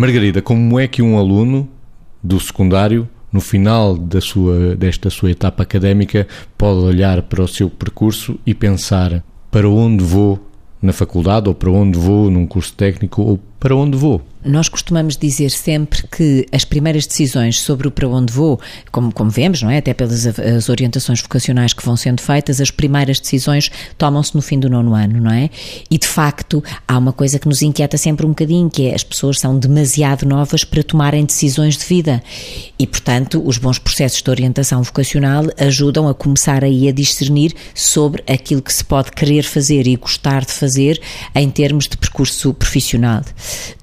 Margarida, como é que um aluno do secundário no final da sua, desta sua etapa académica, pode olhar para o seu percurso e pensar para onde vou na faculdade ou para onde vou num curso técnico ou para onde vou. Nós costumamos dizer sempre que as primeiras decisões sobre o para onde vou, como, como vemos, não é? Até pelas as orientações vocacionais que vão sendo feitas, as primeiras decisões tomam-se no fim do nono ano, não é? E de facto há uma coisa que nos inquieta sempre um bocadinho, que é as pessoas são demasiado novas para tomarem decisões de vida. E, portanto, os bons processos de orientação vocacional ajudam a começar aí a discernir sobre aquilo que se pode querer fazer e gostar de fazer em termos de percurso profissional.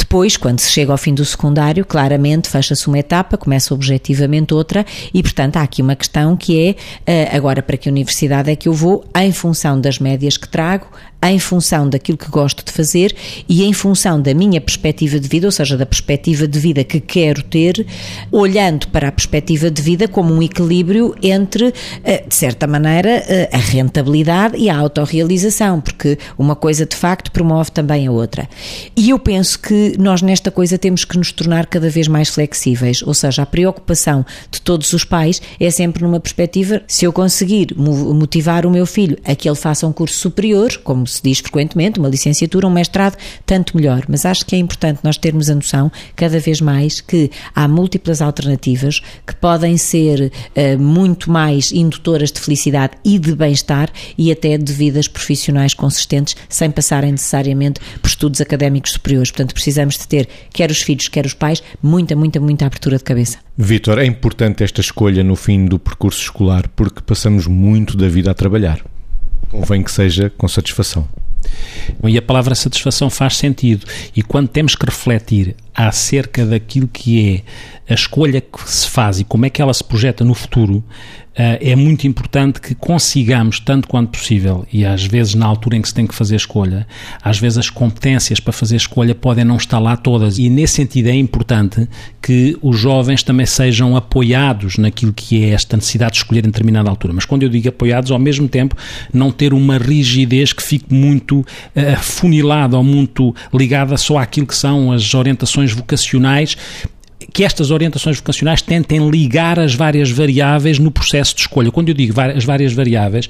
Depois, quando se chega ao fim do secundário, claramente fecha-se uma etapa, começa objetivamente outra e, portanto, há aqui uma questão que é eh, agora para que universidade é que eu vou em função das médias que trago, em função daquilo que gosto de fazer e em função da minha perspectiva de vida, ou seja, da perspectiva de vida que quero ter, olhando para a perspectiva de vida como um equilíbrio entre, eh, de certa maneira, eh, a rentabilidade e a autorrealização, porque uma coisa de facto promove também a outra. E eu penso que nós nesta coisa temos que nos tornar cada vez mais flexíveis, ou seja, a preocupação de todos os pais é sempre numa perspectiva, se eu conseguir motivar o meu filho a que ele faça um curso superior, como se diz frequentemente, uma licenciatura, um mestrado, tanto melhor. Mas acho que é importante nós termos a noção, cada vez mais, que há múltiplas alternativas que podem ser uh, muito mais indutoras de felicidade e de bem-estar e até de vidas profissionais consistentes, sem passarem necessariamente por estudos académicos superiores. Portanto, precisamos de ter, quer os filhos, quer os pais, muita, muita, muita abertura de cabeça. Vitor, é importante esta escolha no fim do percurso escolar porque passamos muito da vida a trabalhar. Convém que seja com satisfação. E a palavra satisfação faz sentido. E quando temos que refletir acerca daquilo que é a escolha que se faz e como é que ela se projeta no futuro, eh, é muito importante que consigamos, tanto quanto possível, e às vezes na altura em que se tem que fazer escolha, às vezes as competências para fazer escolha podem não estar lá todas. E nesse sentido é importante que os jovens também sejam apoiados naquilo que é esta necessidade de escolher em determinada altura. Mas quando eu digo apoiados, ao mesmo tempo, não ter uma rigidez que fique muito uh, funilada ou muito ligada só àquilo que são as orientações vocacionais que estas orientações vocacionais tentem ligar as várias variáveis no processo de escolha. Quando eu digo as várias variáveis,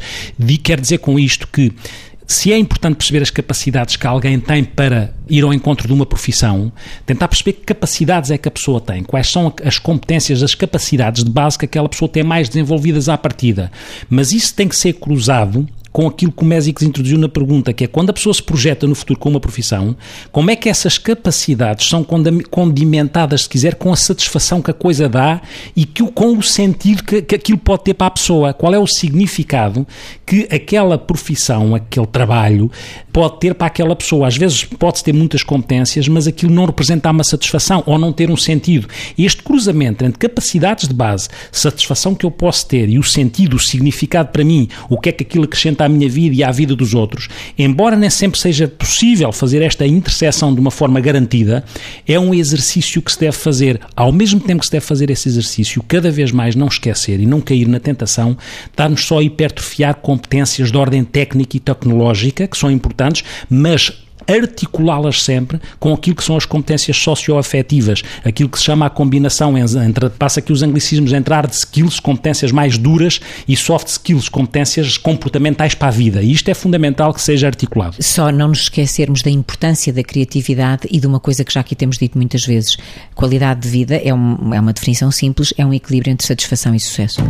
quer dizer com isto que se é importante perceber as capacidades que alguém tem para ir ao encontro de uma profissão, tentar perceber que capacidades é que a pessoa tem, quais são as competências, as capacidades de base que aquela pessoa tem mais desenvolvidas à partida. Mas isso tem que ser cruzado com aquilo que o Mésicos introduziu na pergunta, que é quando a pessoa se projeta no futuro com uma profissão, como é que essas capacidades são condimentadas, se quiser, com a satisfação que a coisa dá e que, com o sentido que, que aquilo pode ter para a pessoa? Qual é o significado que aquela profissão, aquele trabalho, pode ter para aquela pessoa? Às vezes pode-se ter muitas competências, mas aquilo não representa uma satisfação ou não ter um sentido. Este cruzamento entre capacidades de base, satisfação que eu posso ter e o sentido, o significado para mim, o que é que aquilo acrescenta à minha vida e à vida dos outros, embora nem sempre seja possível fazer esta interseção de uma forma garantida, é um exercício que se deve fazer. Ao mesmo tempo que se deve fazer esse exercício, cada vez mais não esquecer e não cair na tentação de estarmos só a hipertrofiar competências de ordem técnica e tecnológica, que são importantes, mas articulá-las sempre com aquilo que são as competências socioafetivas, aquilo que se chama a combinação entre, passa aqui os anglicismos, entre hard skills, competências mais duras, e soft skills, competências comportamentais para a vida. E isto é fundamental que seja articulado. Só não nos esquecermos da importância da criatividade e de uma coisa que já aqui temos dito muitas vezes. Qualidade de vida é, um, é uma definição simples, é um equilíbrio entre satisfação e sucesso.